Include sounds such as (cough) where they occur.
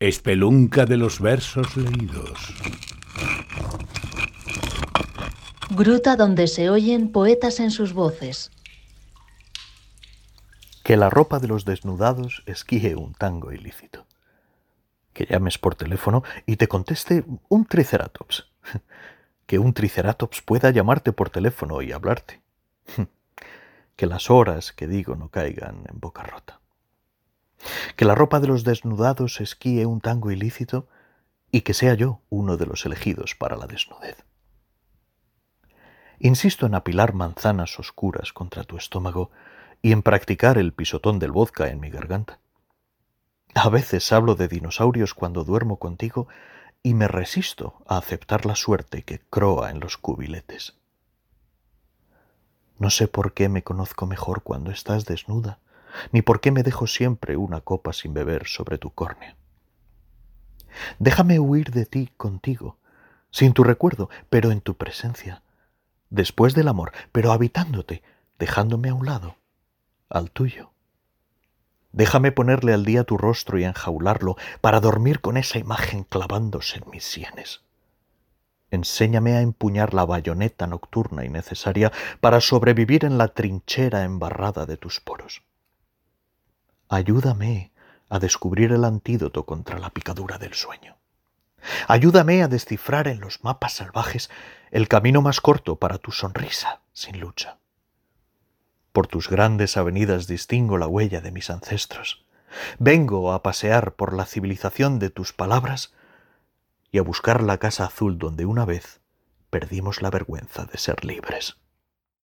Espelunca de los versos leídos. Gruta donde se oyen poetas en sus voces. Que la ropa de los desnudados esquíe un tango ilícito. Que llames por teléfono y te conteste un triceratops. (laughs) Que un triceratops pueda llamarte por teléfono y hablarte. (laughs) Que las horas que digo no caigan en boca rota que la ropa de los desnudados esquíe un tango ilícito y que sea yo uno de los elegidos para la desnudez. Insisto en apilar manzanas oscuras contra tu estómago y en practicar el pisotón del vodka en mi garganta. A veces hablo de dinosaurios cuando duermo contigo y me resisto a aceptar la suerte que croa en los cubiletes. No sé por qué me conozco mejor cuando estás desnuda ni por qué me dejo siempre una copa sin beber sobre tu córnea. Déjame huir de ti contigo, sin tu recuerdo, pero en tu presencia, después del amor, pero habitándote, dejándome a un lado, al tuyo. Déjame ponerle al día tu rostro y enjaularlo para dormir con esa imagen clavándose en mis sienes. Enséñame a empuñar la bayoneta nocturna y necesaria para sobrevivir en la trinchera embarrada de tus poros. Ayúdame a descubrir el antídoto contra la picadura del sueño. Ayúdame a descifrar en los mapas salvajes el camino más corto para tu sonrisa sin lucha. Por tus grandes avenidas distingo la huella de mis ancestros. Vengo a pasear por la civilización de tus palabras y a buscar la casa azul donde una vez perdimos la vergüenza de ser libres.